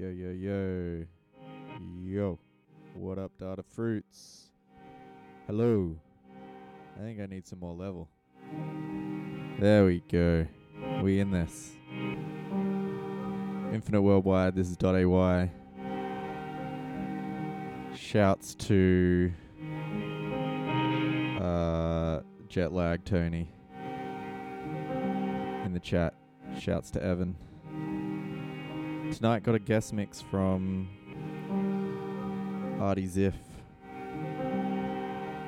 Yo, yo, yo. Yo. What up, Datafruits? Hello. I think I need some more level. There we go. We in this. Infinite Wurldwide, this is Dot.AY. Shouts to uh, Jet Lag Tony in the chat. Shouts to Evan. Tonight got a guest mix from Artie Ziff.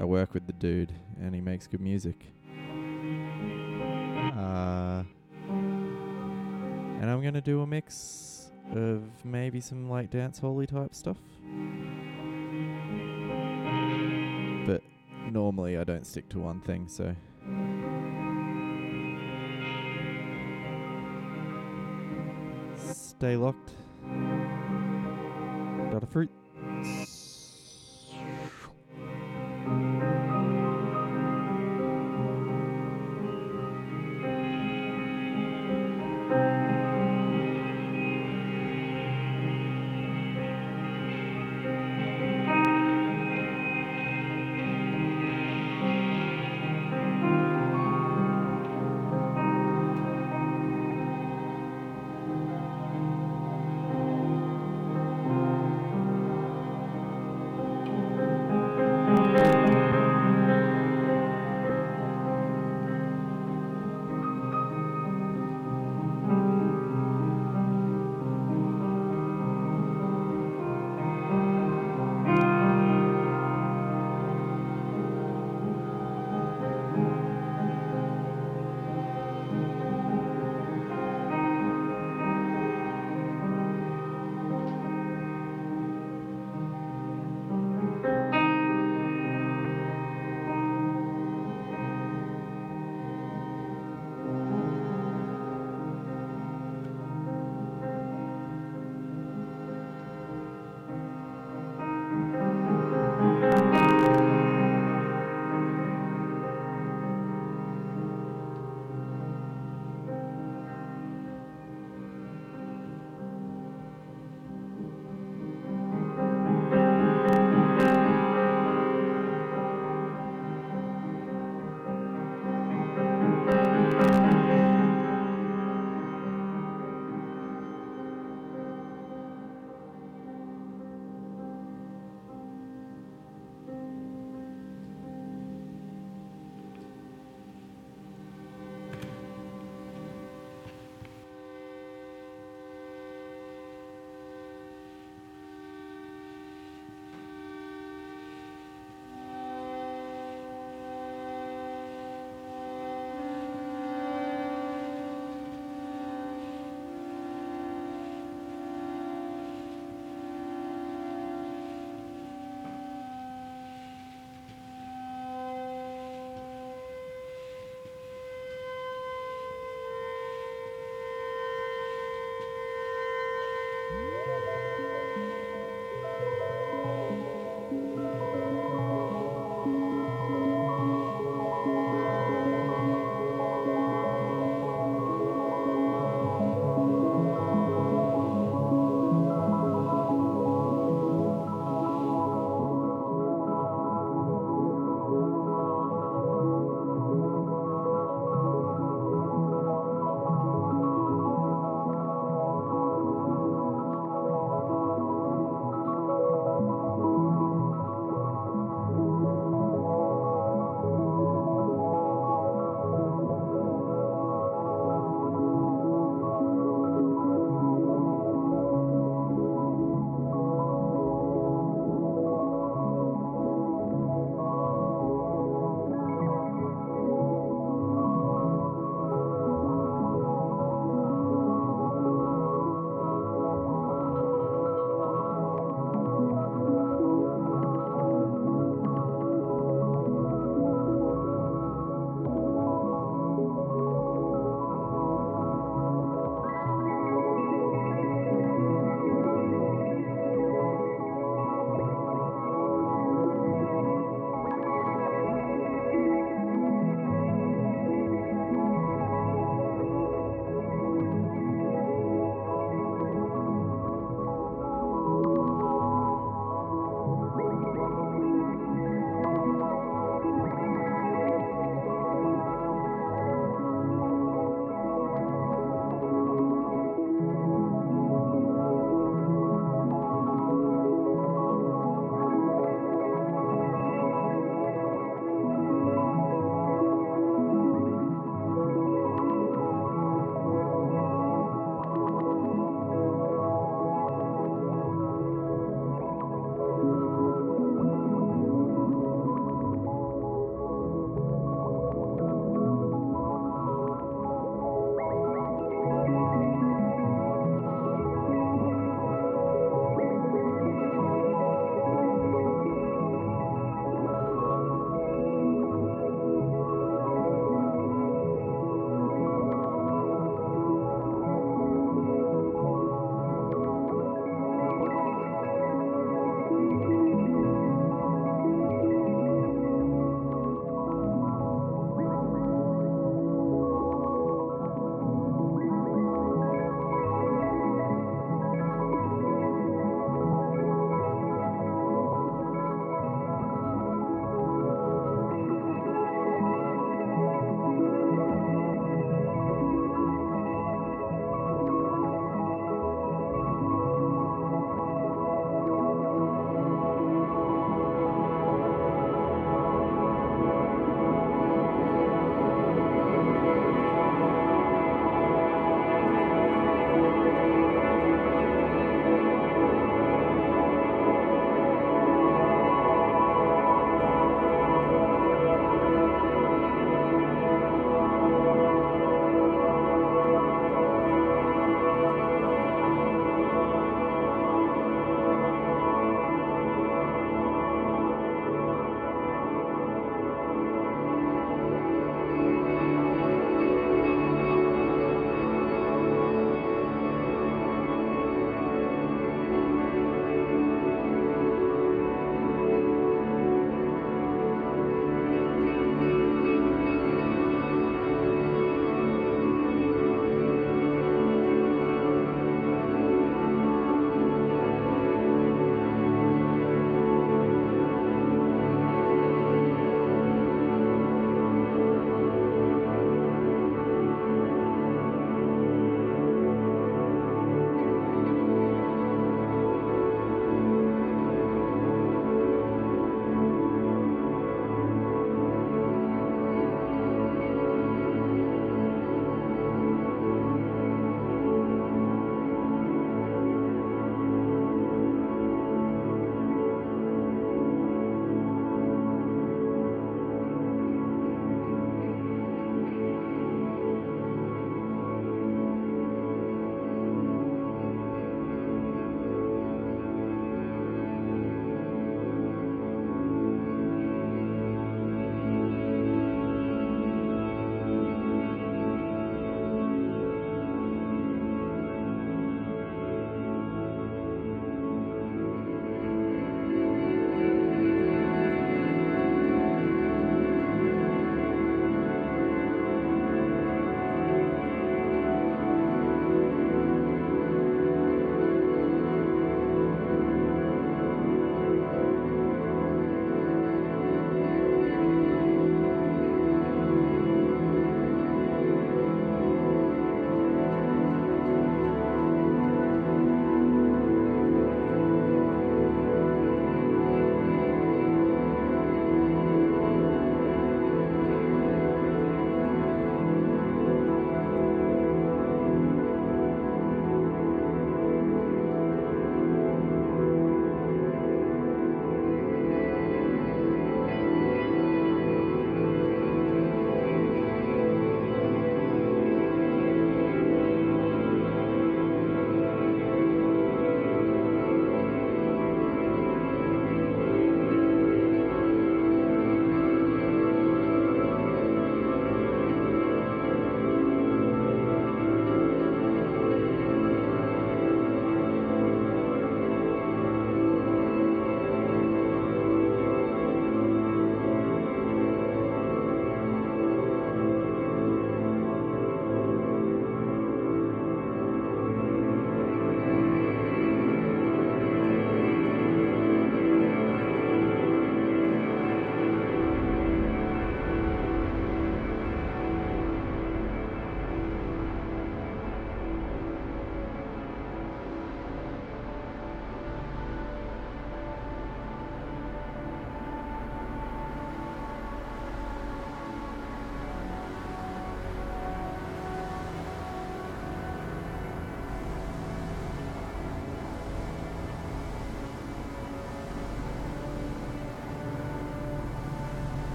I work with the dude and he makes good music. Uh, and I'm gonna do a mix of maybe some like dance holy type stuff. But normally I don't stick to one thing, so stay locked.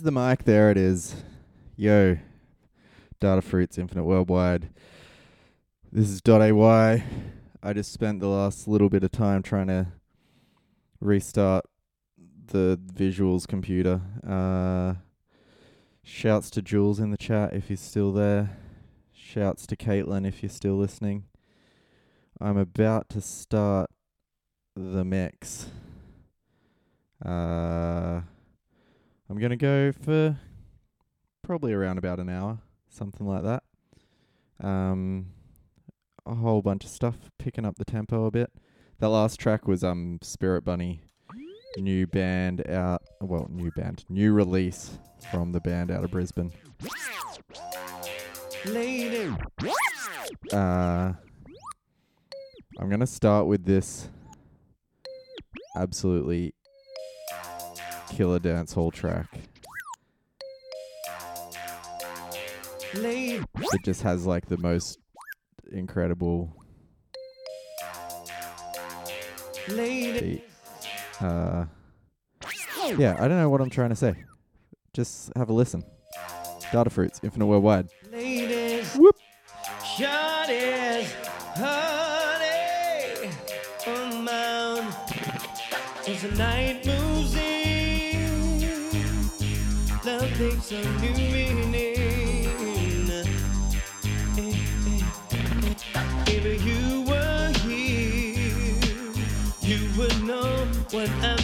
The mic. There it is. Yo, Datafruits Infinite Wurldwide. This is Dot.AY. I just spent the last little bit of time trying to restart the visuals computer. Uh, shouts to Jules in the chat if he's still there. Shouts to Caitlin if you're still listening. I'm about to start the mix. Uh, I'm going to go for probably around about an hour, something like that. Um, a whole bunch of stuff, picking up the tempo a bit. That last track was um Spirit Bunny, new band out. Well, new band, new release from the band out of Brisbane. Lady. Uh, I'm gonna start with this absolutely killer dance hall track. It just has like the most incredible. Uh, yeah, I don't know what I'm trying to say. Just have a listen. Datafruits, Infinite Wurldwide. Ladies. Whoop. Honey. As takes a new meaning. If you were here, you would know what I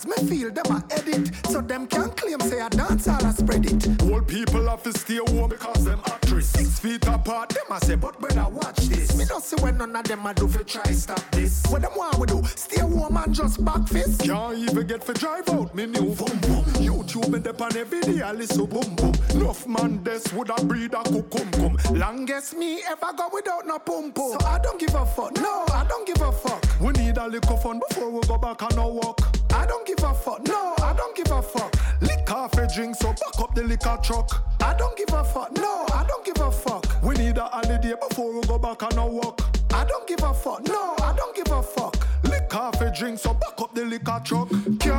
the numbers, me feel them a edit. So them can claim say a dance all a spread it. Old people have to stay home because them actress. Six feet apart, them a say, but when I watch this, me don't see when none of them a do for try stop this. What them want we do? Stay home and just back fist. Can't even get for drive out, me new boom boom. YouTube me dep on every day, I listen boom boom. Enough man this would a breed a cum cum. Longest me ever go without no pum pum. So I don't give a fuck. No, I don't give a fuck. We need a little fun before we go back on our walk. I don't give a fuck. No, I don't give a fuck. Liquor for drink, so back up the liquor truck. I don't give a fuck. No, I don't give a fuck. We need a holiday before we go back on our walk. I don't give a fuck. No, I don't give a fuck. Liquor for drink, so back up the liquor truck.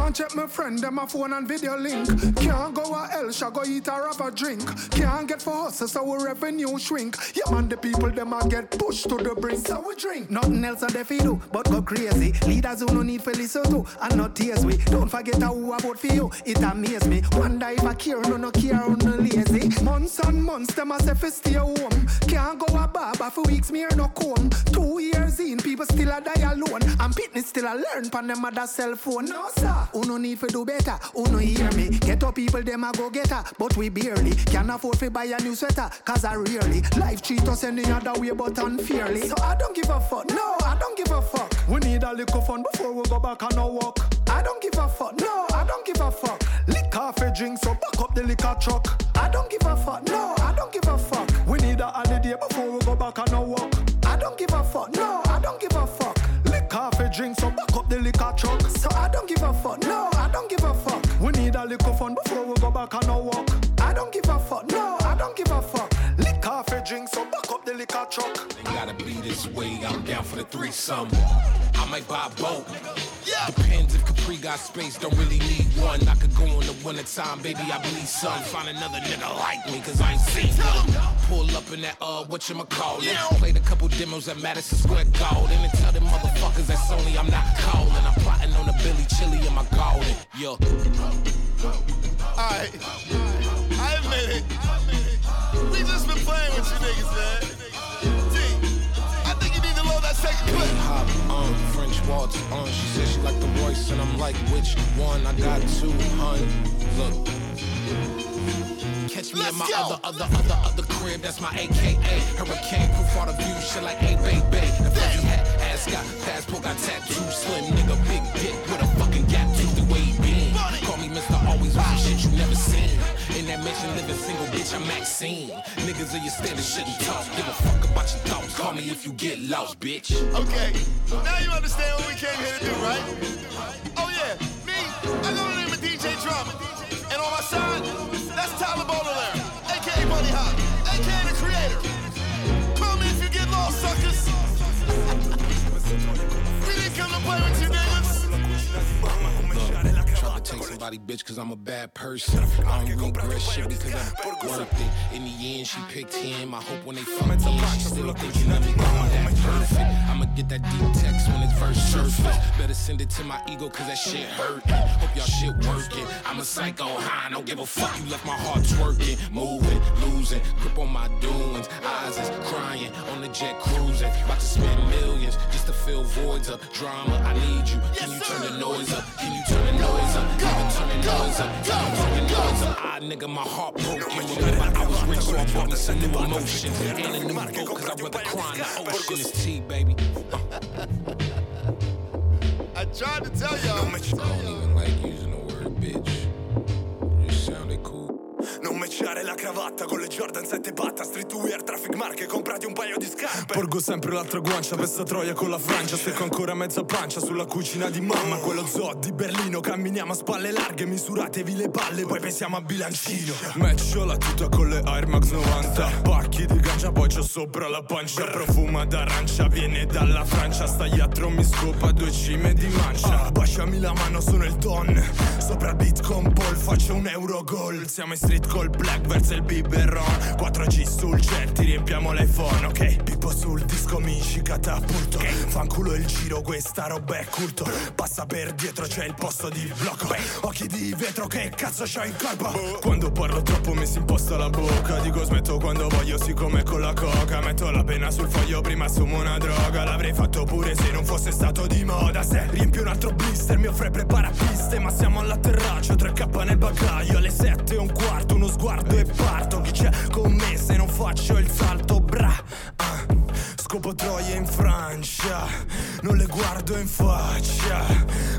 Can't check my friend, them a phone and video link. Can't go a hell, shall go eat or have a drink. Can't get for us, so our revenue shrink. Yeah, man, the people, them a get pushed to the brink. So we drink. Nothing else on the feed do, but go crazy. Leaders who no need for listen to, and not tears we. Don't forget how who about for you, it amaze me. Wonder if I care, no, no care, no lazy. Months and months, them a say fi stay home. Can't go a barber for weeks, me no comb. Two years in, people still a die alone. And pitney still a learn pan them mother cell phone. No, sir. Who no need for do better, who no hear me. Get up people, them a go get her, but we barely can afford to buy a new sweater, cause I really life treat us any other way but unfairly. So I don't give a fuck, no, I don't give a fuck. We need a little fun before we go back on our walk. I don't give a fuck, no, I don't give a fuck. Liquor for drink, so back up the liquor truck. I don't give a fuck, no, I don't give a fuck. We need a holiday before we go back on our walk. I don't give a fuck, no, I don't give a fuck. Liquor truck. So I don't give a fuck, no, I don't give a fuck. We need a little fun before we go back on our walk. I don't give a fuck, no, I don't give a fuck. Liquor for drinks, so back up the liquor truck. Down for the threesome. I might buy a boat. Depends if Capri got space, don't really need one. I could go on the one at a time, baby. I believe some. Find another nigga like me, cause I ain't seen one. Pull up in that, uh, whatchamacallit. Played a couple demos at Madison Square Garden. And tell them motherfuckers that Sony I'm not calling. I'm plotting on a Billy Chili in my garden. Yo. Alright. I admit it. We just been playing with you niggas, man. To load that second clip. hop on French waltz on. She said she like the voice, and I'm like, which one? I got two, hun. Look. Catch me Let's in my go. other, other, other, other crib. That's my AKA. Hurricane proof all the view. Shit like, a hey, baby. The fuzzy hat, ass got passport, got tattoo. Slim nigga, big dick with a fucking gap tooth. The way he been. Call me Mr. Always with shit you never seen. Single, bitch, I'm Maxine. Niggas of your standard shouldn't talk. Give a fuck about your thoughts. Call me if you get lost, bitch. Okay, now you understand what we came here to do, right? Oh yeah, me, I go to name of DJ Drama. And on my side, that's Tyler Baudelaire, aka Bunny Hop, aka the creator. Call me if you get lost, suckers. we didn't come to play with you niggas. To take somebody bitch cause I'm a bad person. I don't regret shit because I'm worth it. In the end, she picked him. I hope when they fuck me, she still thinking of me. I'm that perfect. I'ma get that deep text when it's verse surface. Better send it to my ego cause that shit hurting. Hope y'all shit working. I'm a psycho high, don't give a fuck. You left my heart twerking, moving, losing. Grip on my doings, eyes is crying on the jet cruising. About to spend millions just to fill voids up. Drama, I need you. Can you turn the noise up? Can you turn the noise up? You you? Ah, nigga, my heart broken. Remember, I was rich, so I brought me some new emotions. And a new boat, cause I'd rather cry in the ocean. It's tea, baby. I tried to tell y'all. I don't even like using the word bitch. It just sounded cool. No me allacciare la cravatta con le Jordan 7 patta Streetwear, traffic marche, comprati un paio di scarpe. Porgo sempre l'altra guancia per sta troia con la Francia. Secco ancora mezza pancia sulla cucina di mamma. Quello zoo di Berlino, camminiamo a spalle larghe Misuratevi le palle, poi pensiamo a bilancino. Matcho la tuta con le Air Max 90 Pacchi di ganja, poi c'ho sopra la pancia. Profuma d'arancia, viene dalla Francia. Stagliatro mi scopa due cime di mancia. Baciami la mano, sono il don Sopra con Paul, faccio un euro gol Siamo in street col black verso il biberon. 4G sul jet, ti riempiamo l'iPhone, ok? Pippo sul disco, mi ci catapulto. Okay. Fanculo il giro, questa roba è culto. Passa per dietro, c'è il posto di blocco. Occhi di vetro, che cazzo c'ho in corpo? Quando parlo troppo mi si imposta la bocca. Dico smetto quando voglio, siccome con la coca. Metto la penna sul foglio, prima assumo una droga. L'avrei fatto pure se non fosse stato di moda. Se riempio un altro blister, mi offre prepara piste. Ma siamo all'atterraggio, 3K nel bagaglio Alle 7 e un quarto, uno sguardo e parto Chi c'è con me se non faccio il salto. Scopo troie in Francia, non le guardo in faccia.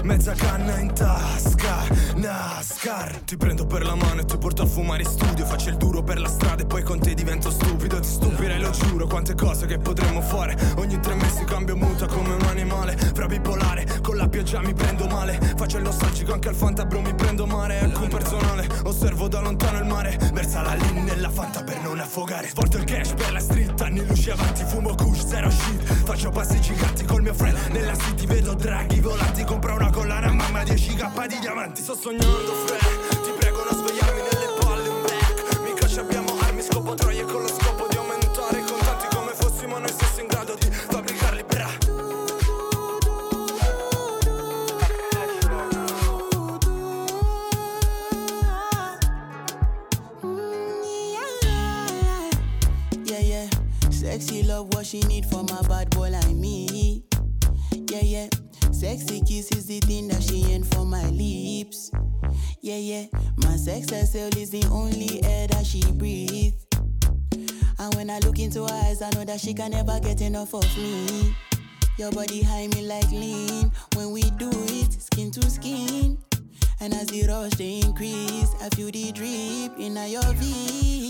Mezza canna in tasca, NASCAR. Ti prendo per la mano e ti porto a fumare in studio. Faccio il duro per la strada e poi con te divento stupido. Ti stupirei, lo giuro, quante cose che potremmo fare. Ogni tre mesi cambio muta come un animale. Fra bipolare, con la pioggia mi prendo male. Faccio il nostalgico anche al fantabro mi prendo mare. Ecco un personale, osservo da lontano il mare. Versa la linea nella fanta per non affogare. Svolto il cash per la street, anni luci avanti, fumo kush zero shit. Faccio passi giganti col mio friend. Nella city vedo draghi volanti. Compra una collana mamma 10k di diamanti. Sto sognando fre she need from a bad boy like me. Yeah, yeah. Sexy kiss is the thing that she ain't for my lips. Yeah, yeah. My sex herself is the only air that she breathes. And when I look into her eyes, I know that she can never get enough of me. Your body high me like lean. When we do it, skin to skin. And as the rush they increase, I feel the drip in your V.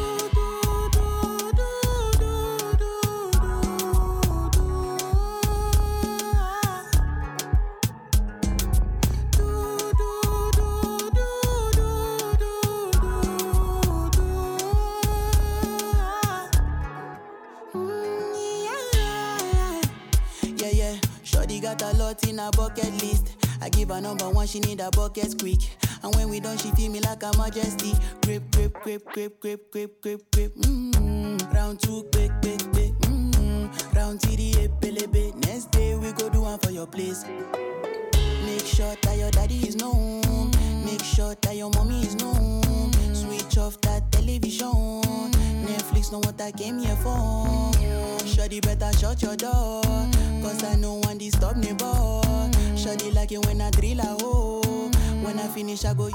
Lot in a bucket list. I give her number one, she need a bucket quick. And when we done, she feel me like a majesty. Grip, grip, grip, grip, grip, grip, grip, grip. Mm-hmm. Round two, quick, quick, quick. Mm-hmm. Round TD, pelebe. Next day we go do one for your place. Make sure that your daddy is known. Make sure that your mommy is known. Switch off that television. Netflix know what I came here for. Shorty better shut your door. Cause I know one disturb me, boy. Shorty like it when I drill a hole. When I finish, I go.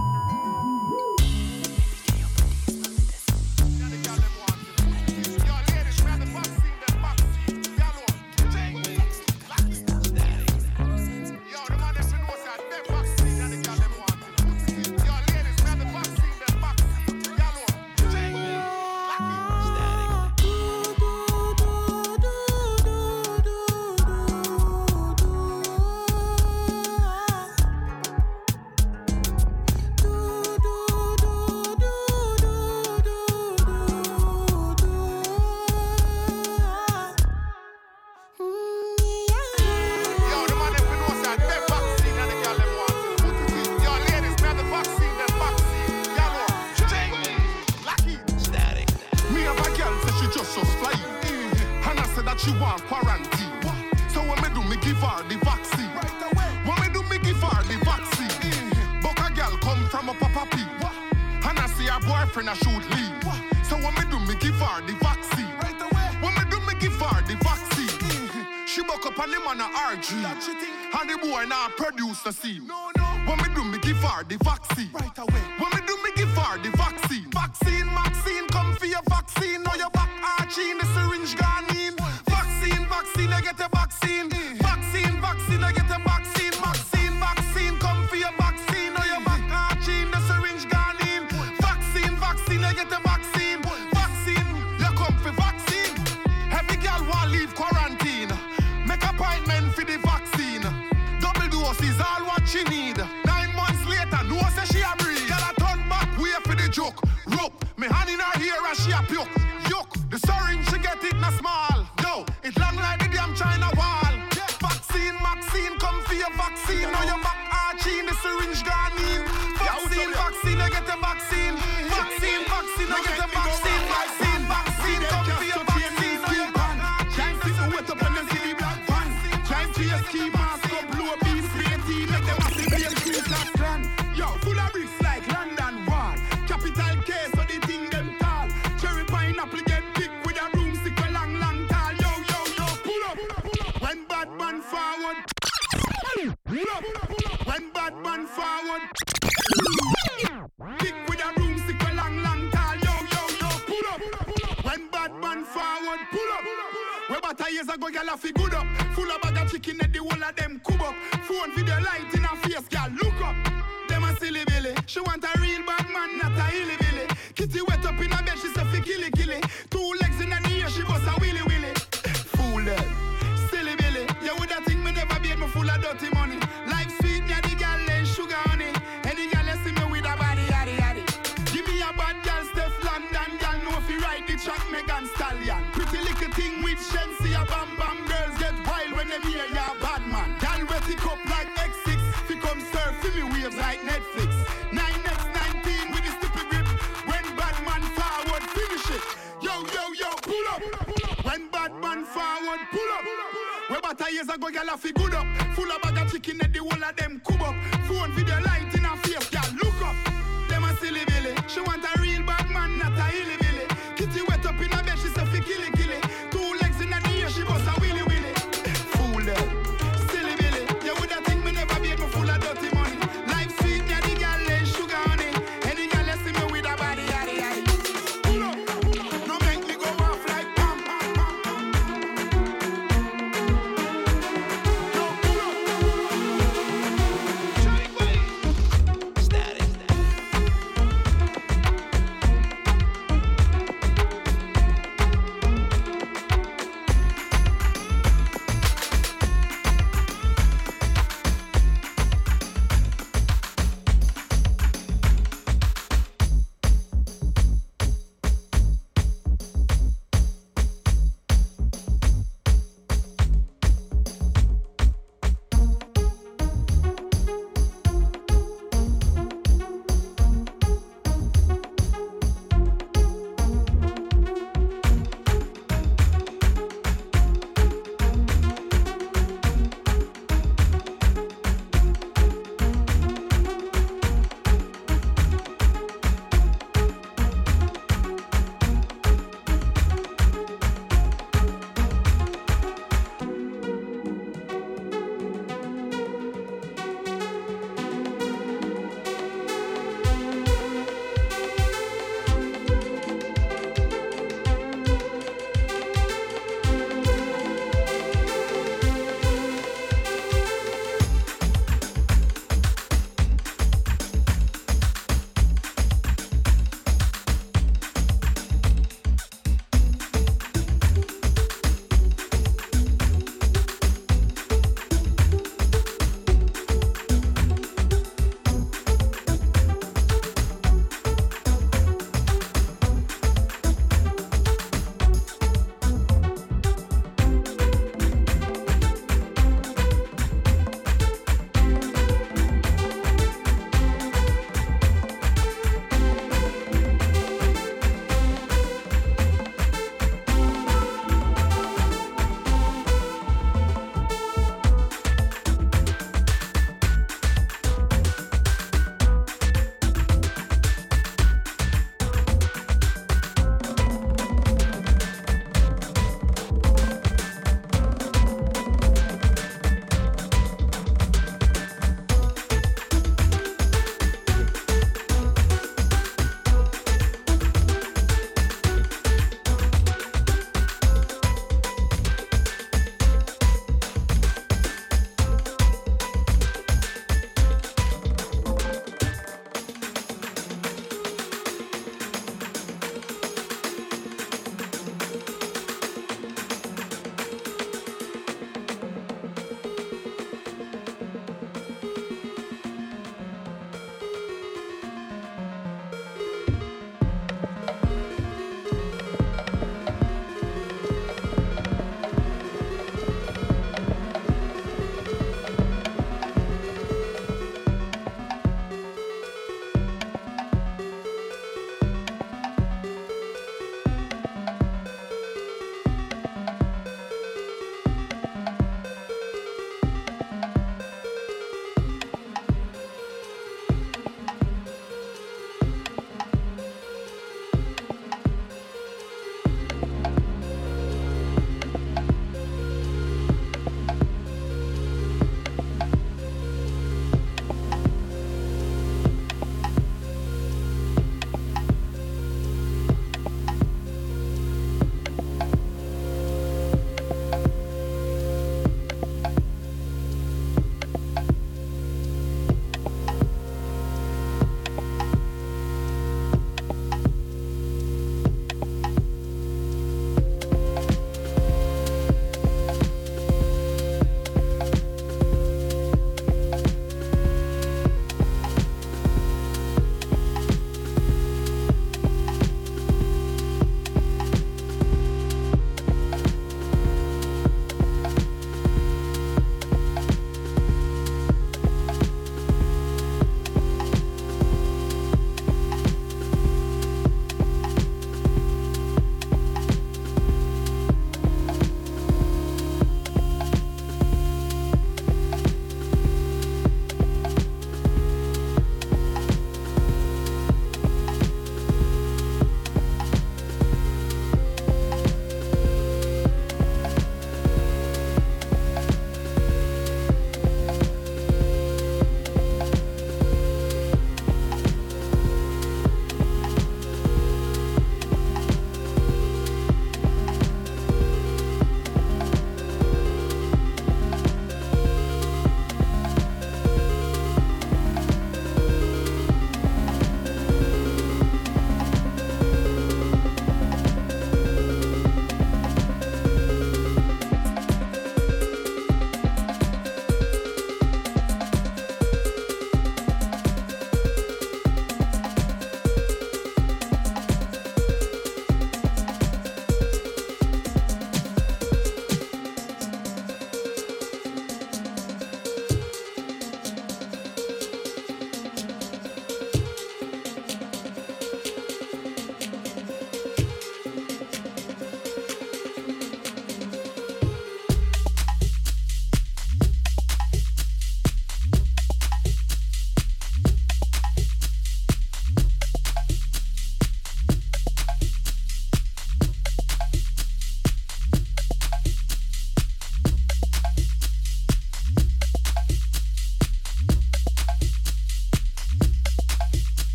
Boyfriend a shoot leave. So when me do, me give her the vaccine. When me do, me give her the vaccine. Mm-hmm. She buck up on him on a RG. And the boy now produce the scene. No, no. When me do, me give her the vaccine. Right away. When me do, me give her the vaccine. Vaccine, vaccine, come for your vaccine. Now your back arching, the syringe gone niggas in my seat. boy, y'all have good up. Full of bag of chicken, and the whole of them cub up. Phone video light years ago, y'all fi good up. Full of bag of chicken and the whole of them cub up.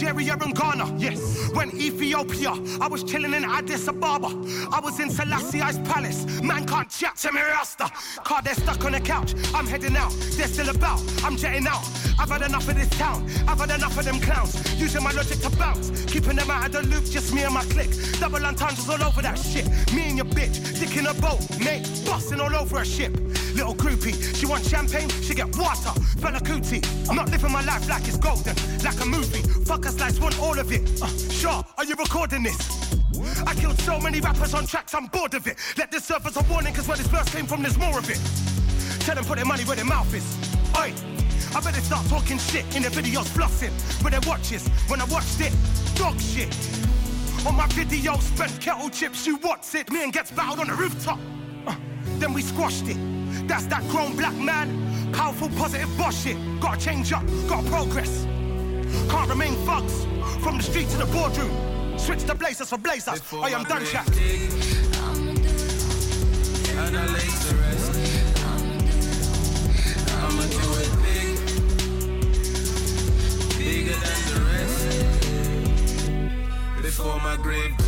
Nigeria and Ghana. Yes, when Ethiopia, I was chilling in Addis Ababa. I was in Selassie's palace. Man can't chat to me, Rasta. Car, they're stuck on the couch. I'm heading out. They're still about. I'm jetting out. I've had enough of this town. I've had enough of them clowns. Using my logic to bounce. Keeping them out of the loop, just me and my clique. Double entendres all over that shit. Me and your bitch, dick in a boat, mate. Busting all over a ship. Little groupie, she want champagne, she get water. Fella cootie. I'm not living my life like it's golden, like a movie. Fuck us lights, want all of it. Uh, sure, are you recording this? I killed so many rappers on tracks, I'm bored of it. Let this serve as a warning, cause where this verse came from, there's more of it. Tell them put their money where their mouth is. Oi, I better start talking shit in the videos, flossing with their watches. When I watched it, dog shit. On my video, spent kettle chips, you what's it? Me and gets battled on the rooftop. Uh, then we squashed it. That's that grown black man. Powerful, positive boss shit. Gotta change up, gotta progress. Can't remain thugs. From the street to the boardroom. Switch the blazers for blazers. Before I am done, grave Jack. dig, And I lay to rest. I'ma do it big, bigger than the rest. Before my grave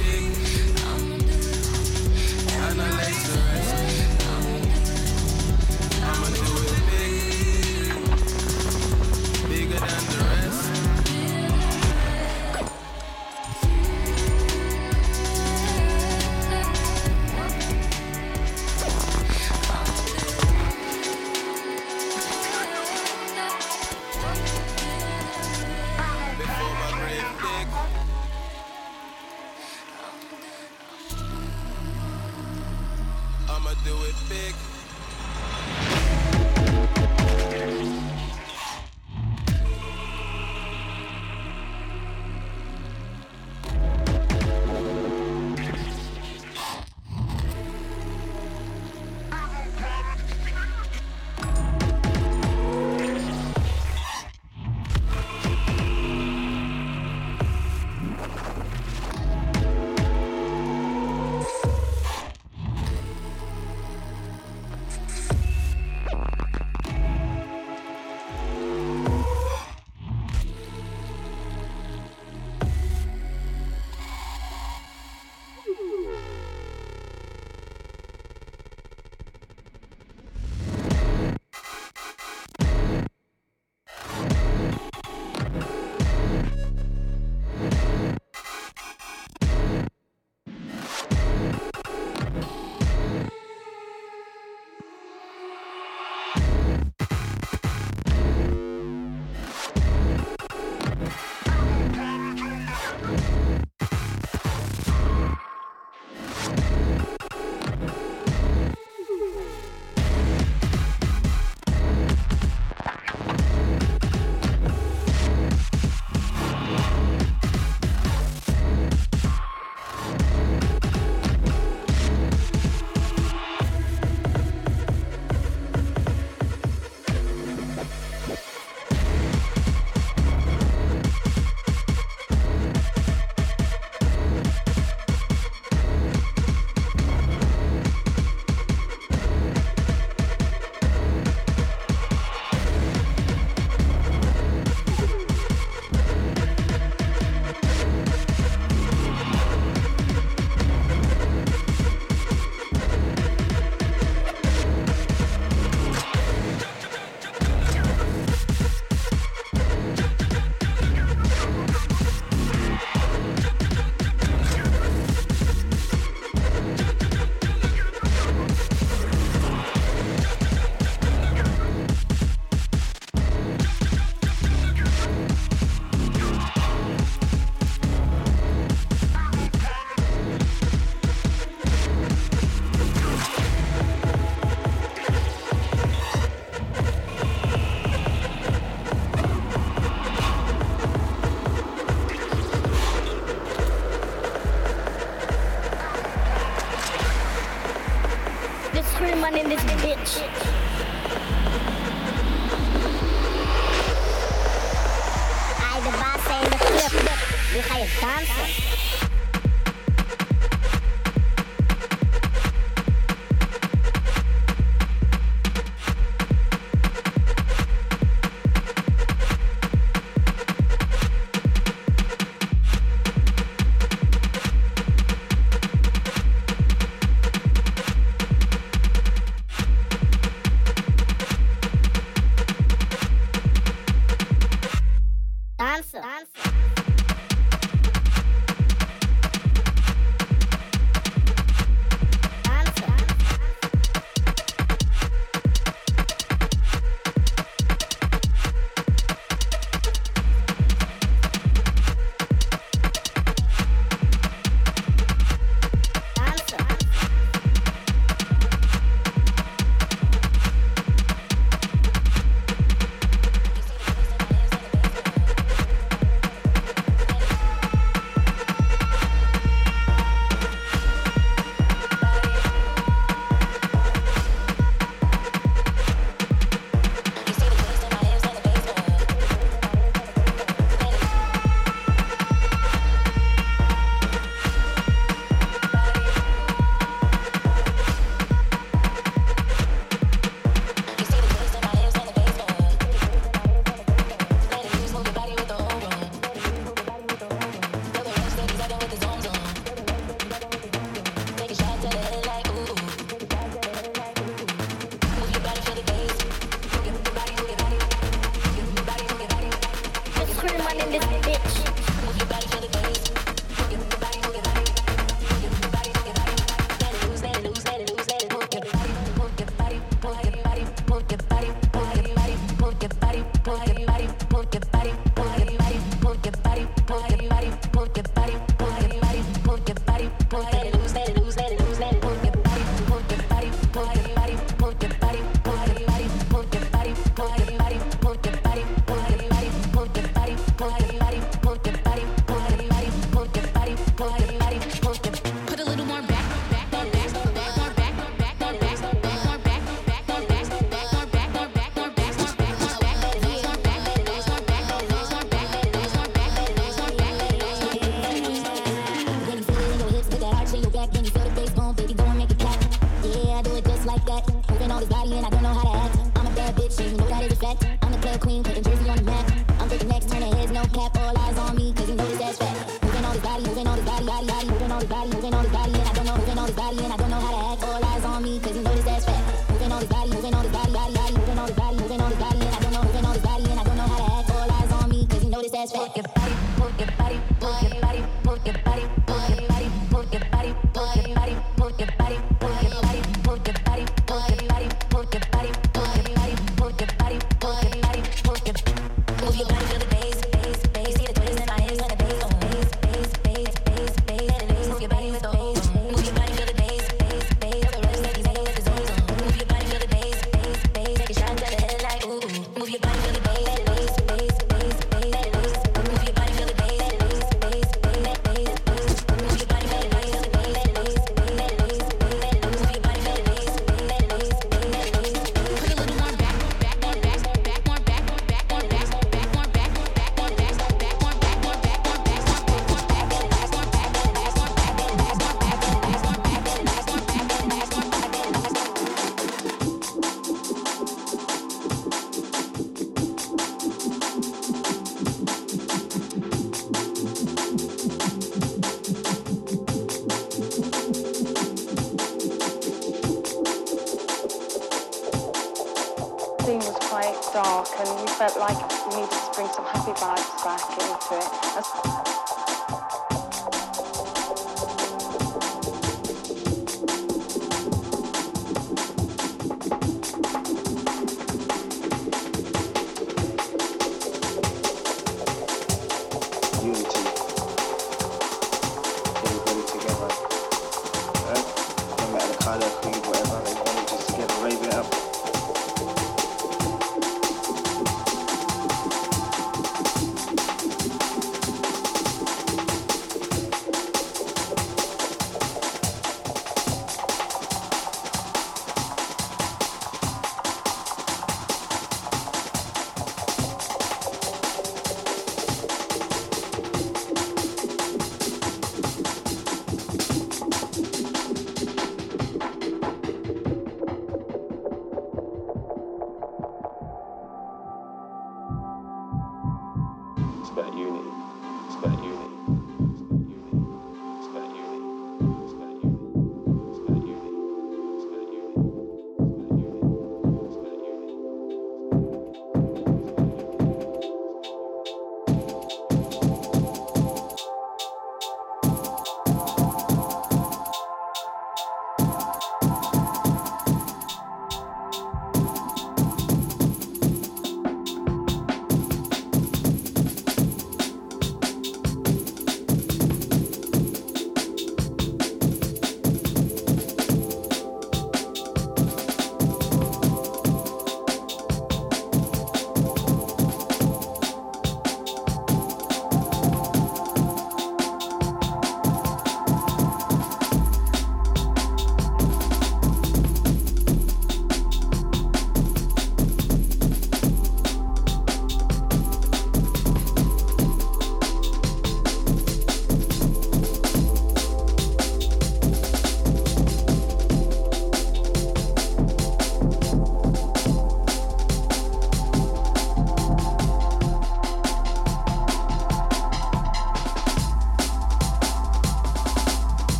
dark and we felt like we needed to bring some happy vibes back into it. As-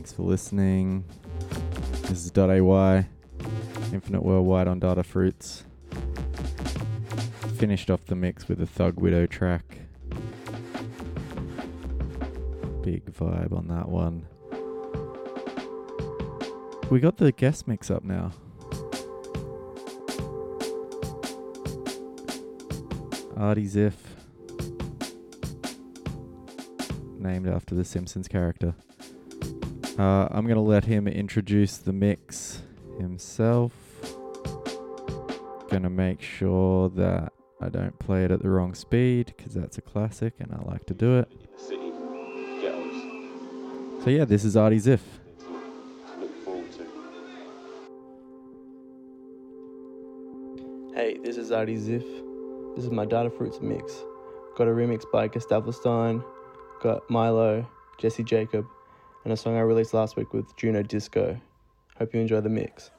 thanks for listening. This is Dot.AY, Infinite Wurldwide on Datafruits. Finished off the mix with a Thug Widow track. Big vibe on that one. We got the guest mix up now. Artie Ziff. Named after the Simpsons character. Uh, I'm going to let him introduce the mix himself. Going to make sure that I don't play it at the wrong speed because that's a classic and I like to do it. So, yeah, this is Artie Ziff. Hey, this is Artie Ziff. This is my Datafruits mix. Got a remix by Gustavo Stein, got Milo, Jesse Jacob, and a song I released last week with Juno Disco. Hope you enjoy the mix.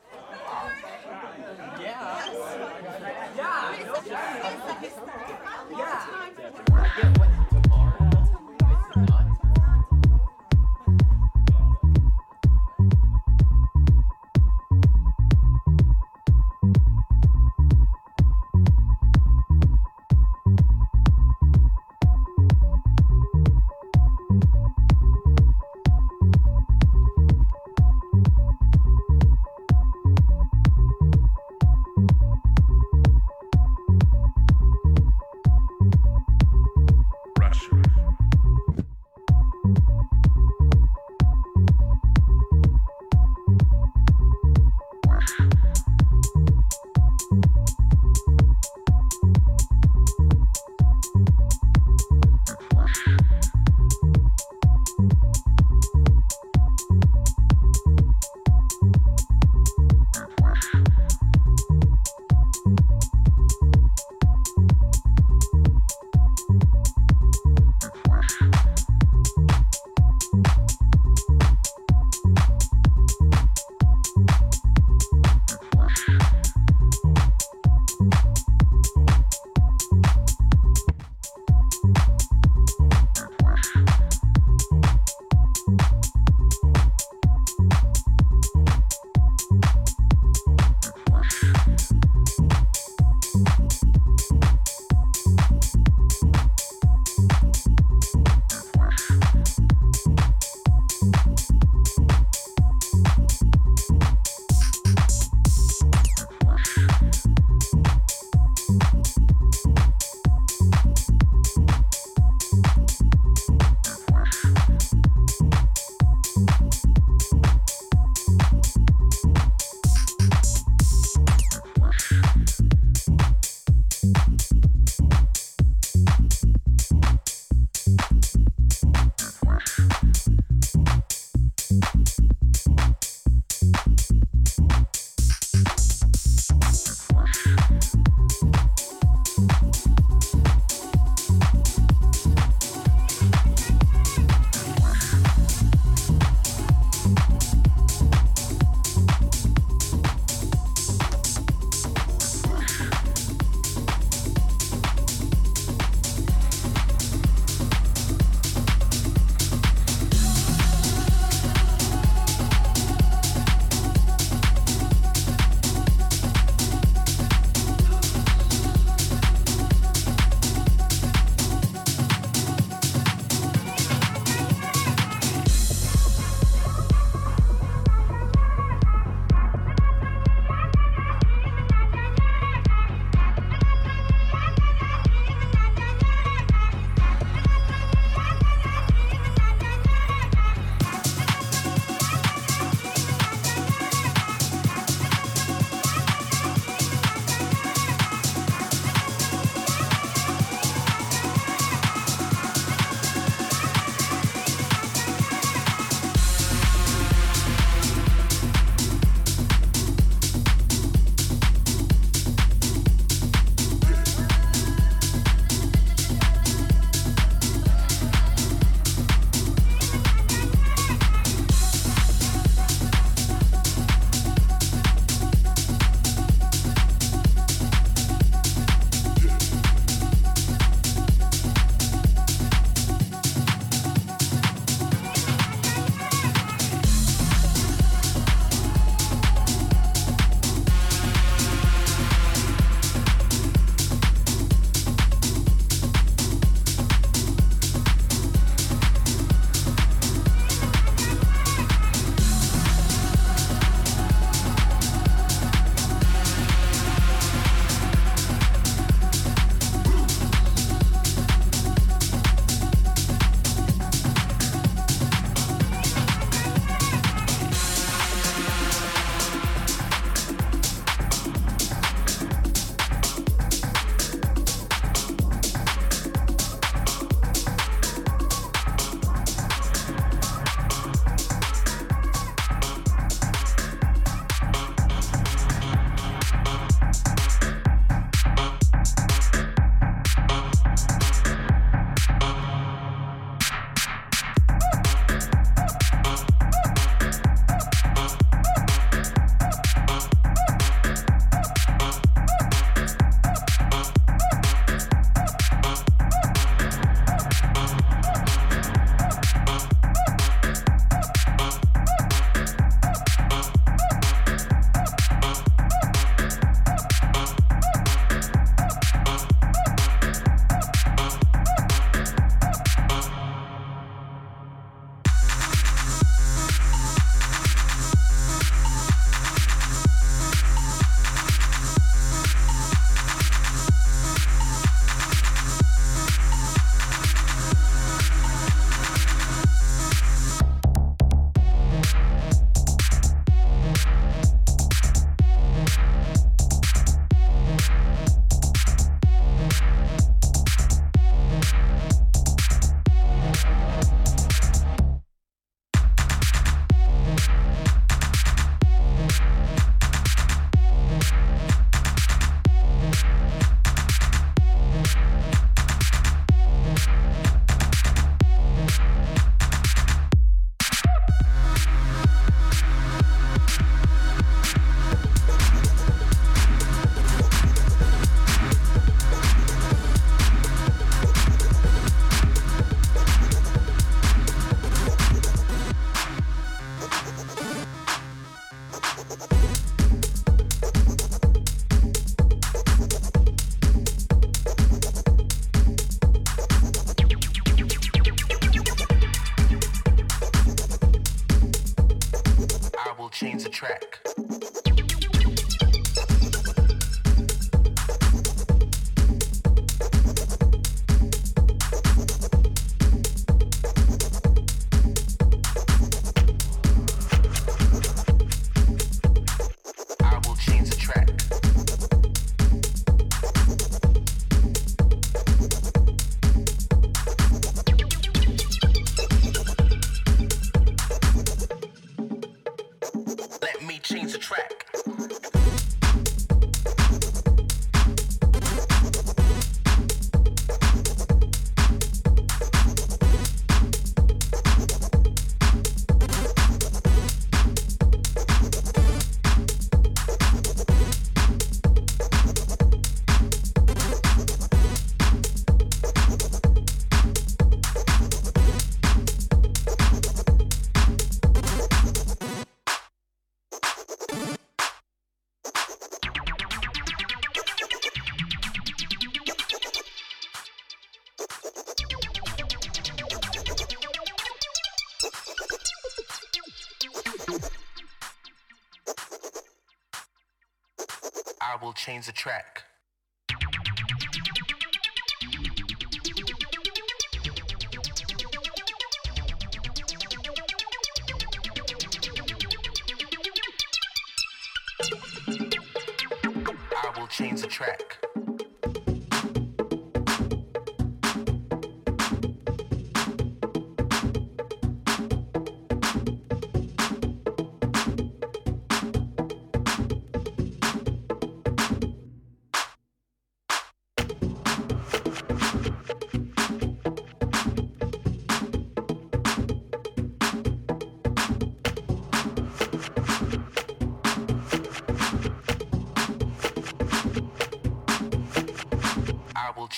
Change the track.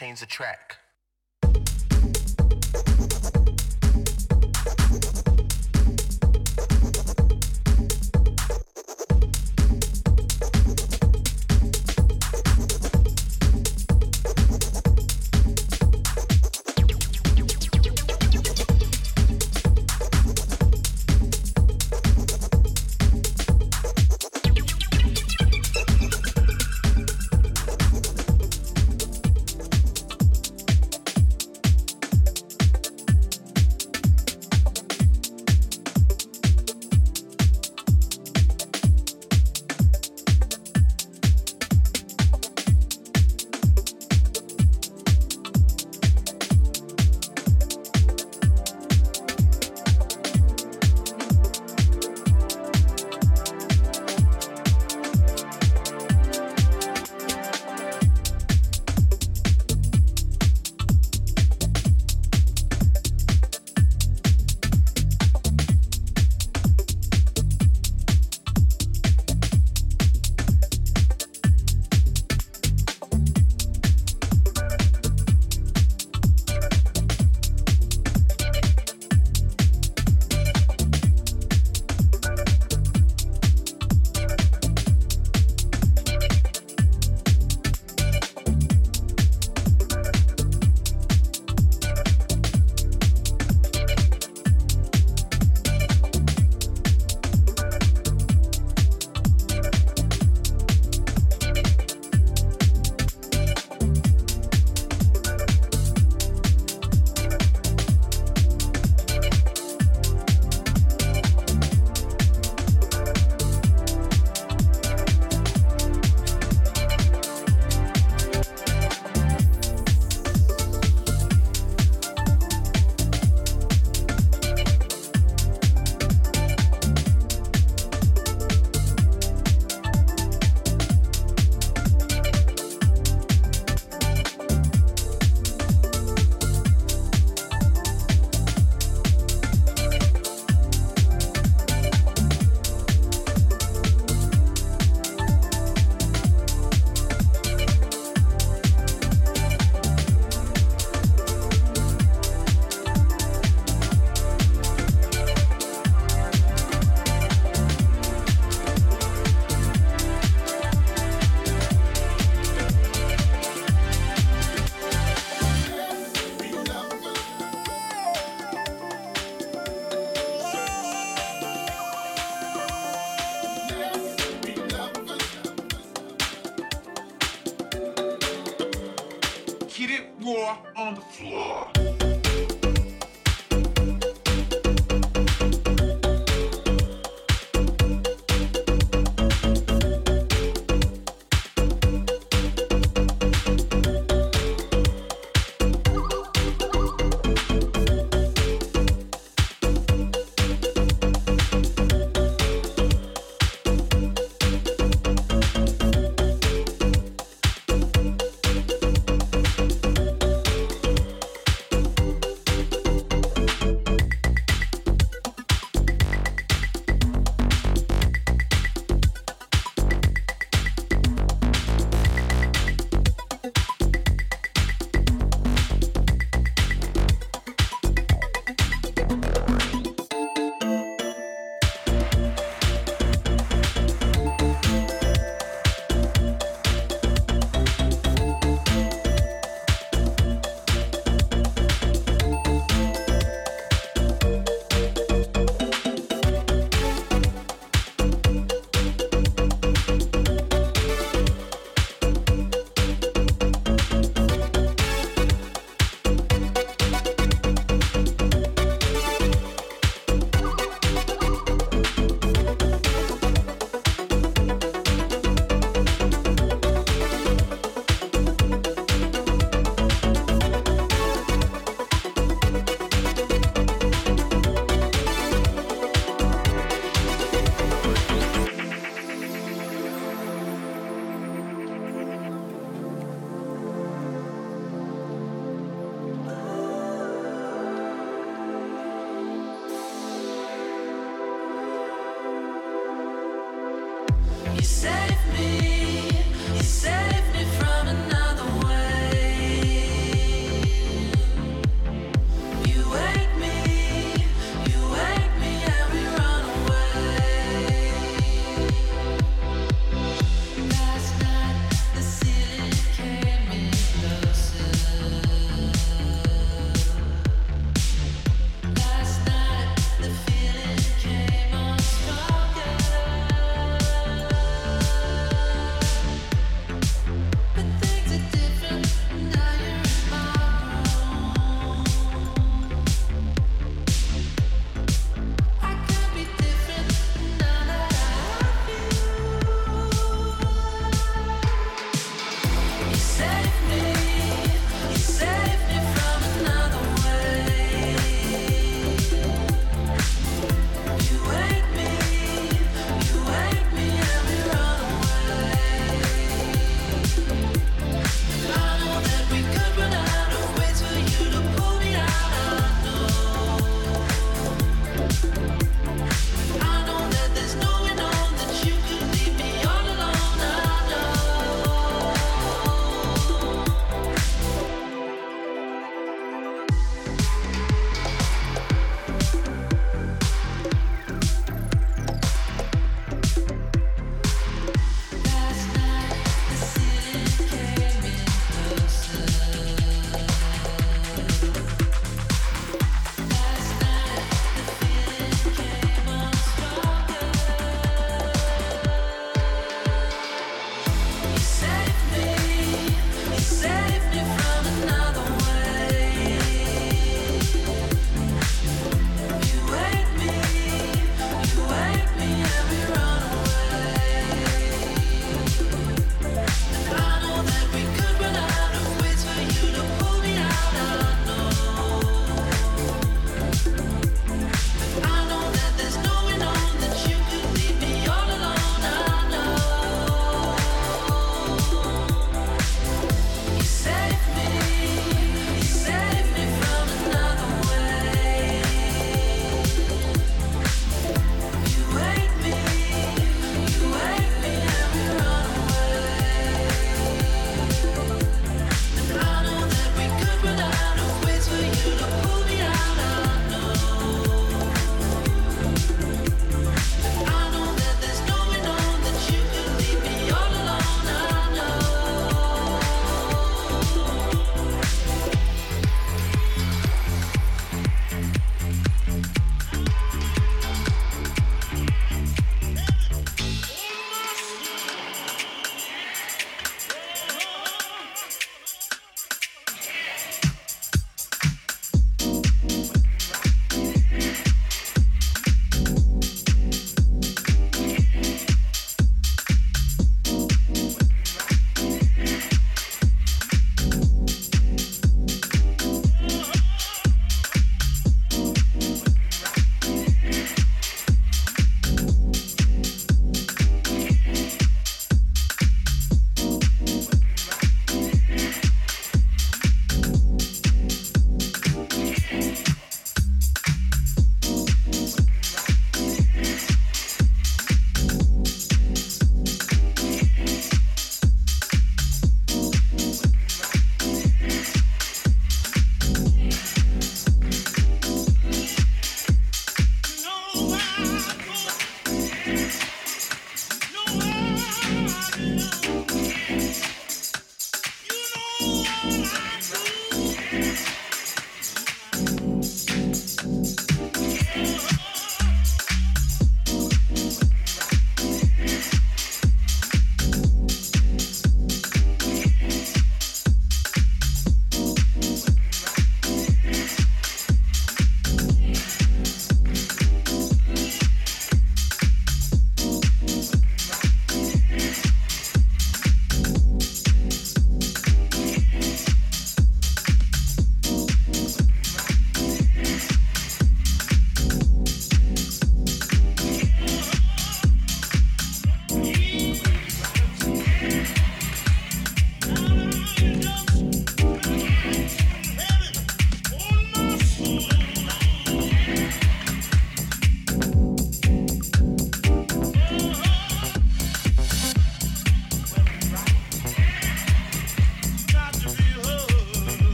Change the track.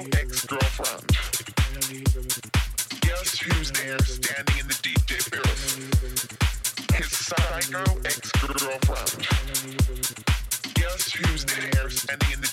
Psycho ex-girlfriend. Guess who's there standing in the DJ booth? His psycho ex-girlfriend. Guess who's there standing in the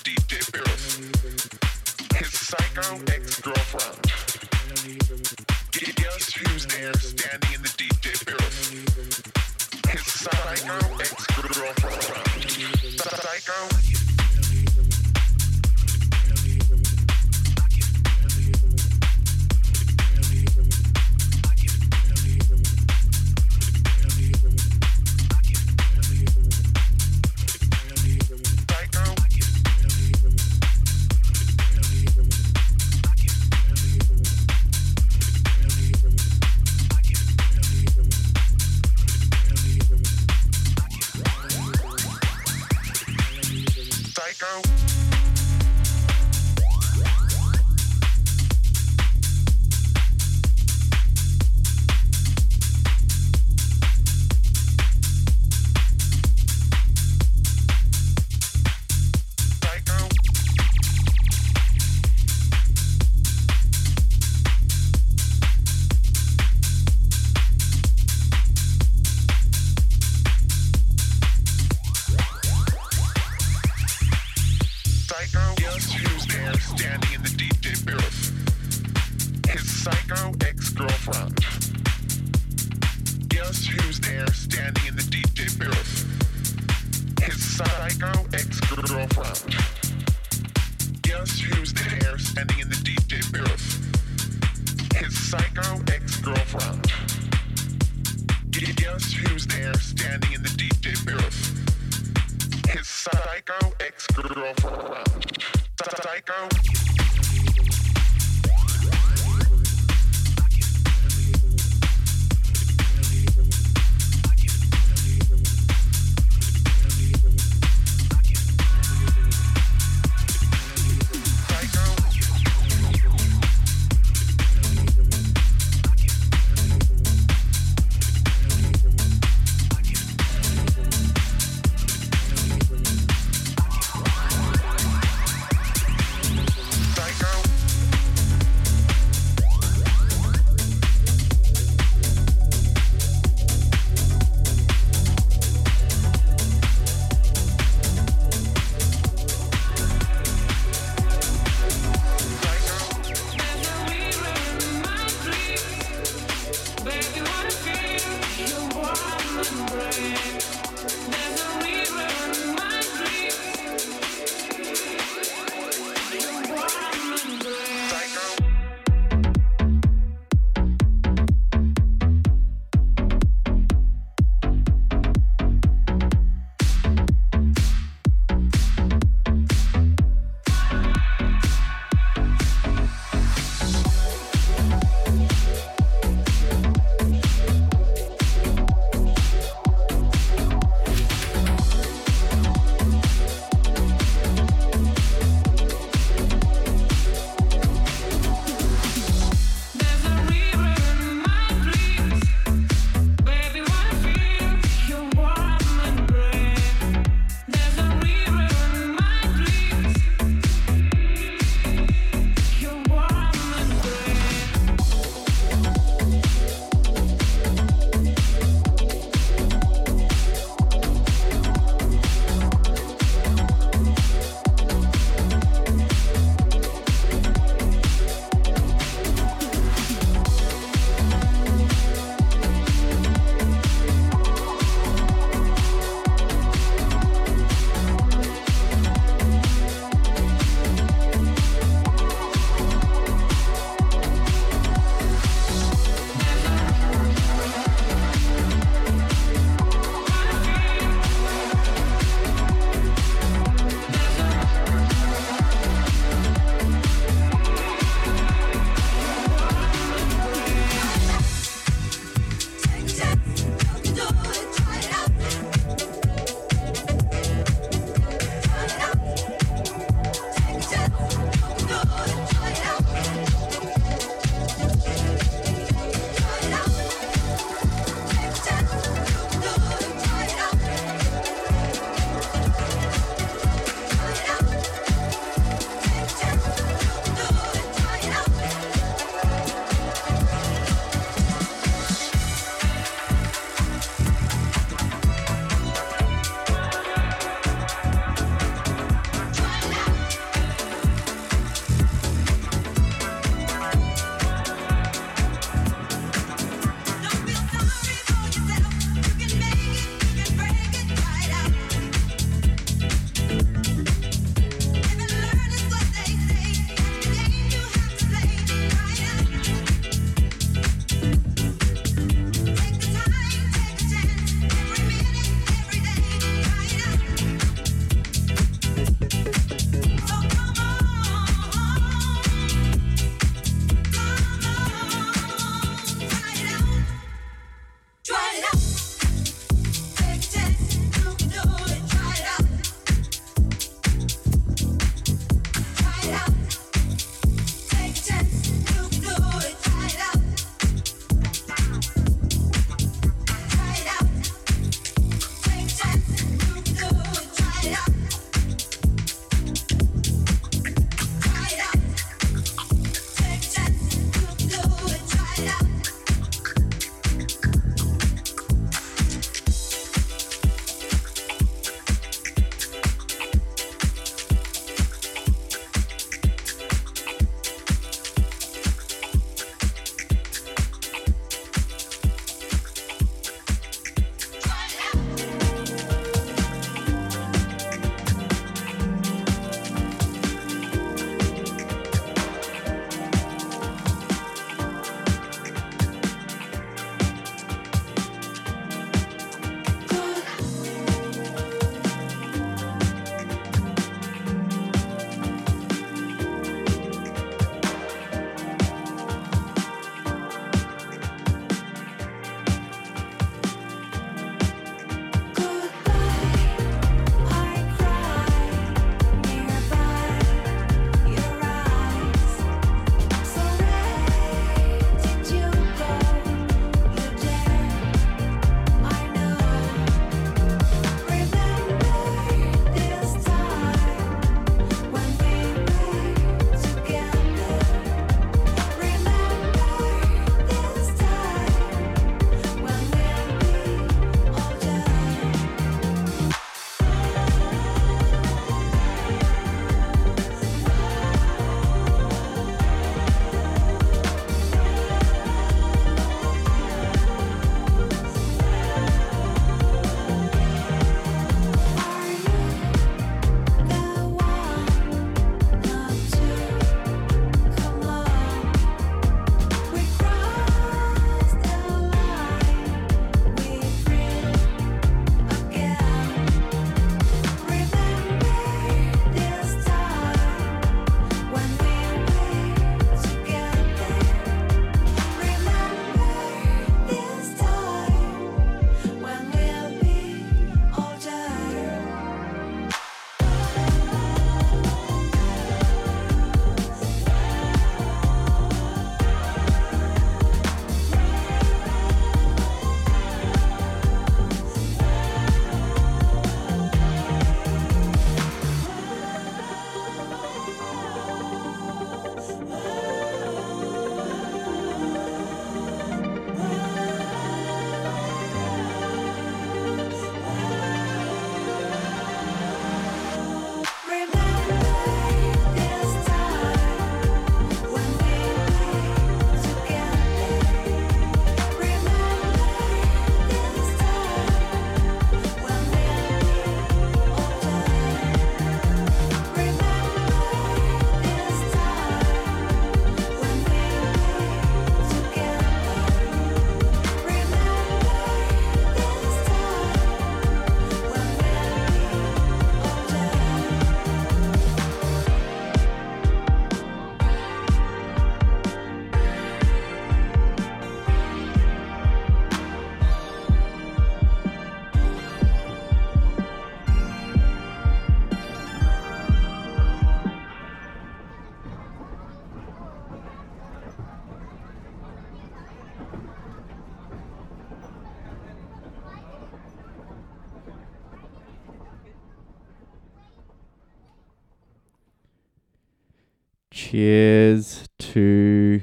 Cheers to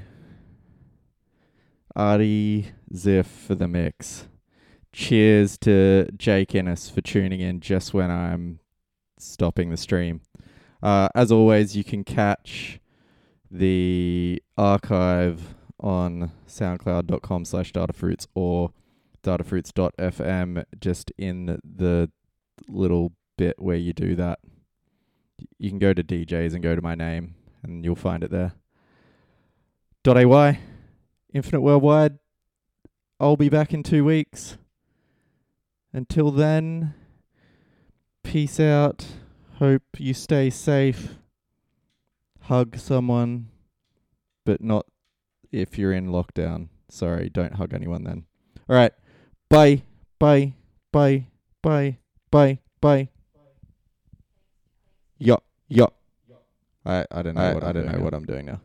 Artie Ziff for the mix. Cheers to Jake Ennis for tuning in just when I'm stopping the stream. Uh, as always, you can catch the archive on soundcloud.com slash datafruits or datafruits.fm just in the little bit where you do that. You can go to DJs and go to my name and you'll find it there. Dot.AY, Infinite Wurldwide. I'll be back in two weeks. Until then, peace out. Hope you stay safe. Hug someone, but not if you're in lockdown. Sorry, don't hug anyone then. All right. Bye. Bye. Bye. Bye. Bye. Bye. Yo. Yo. I I don't know. I- what I I'm don't doing know now. what I'm doing now.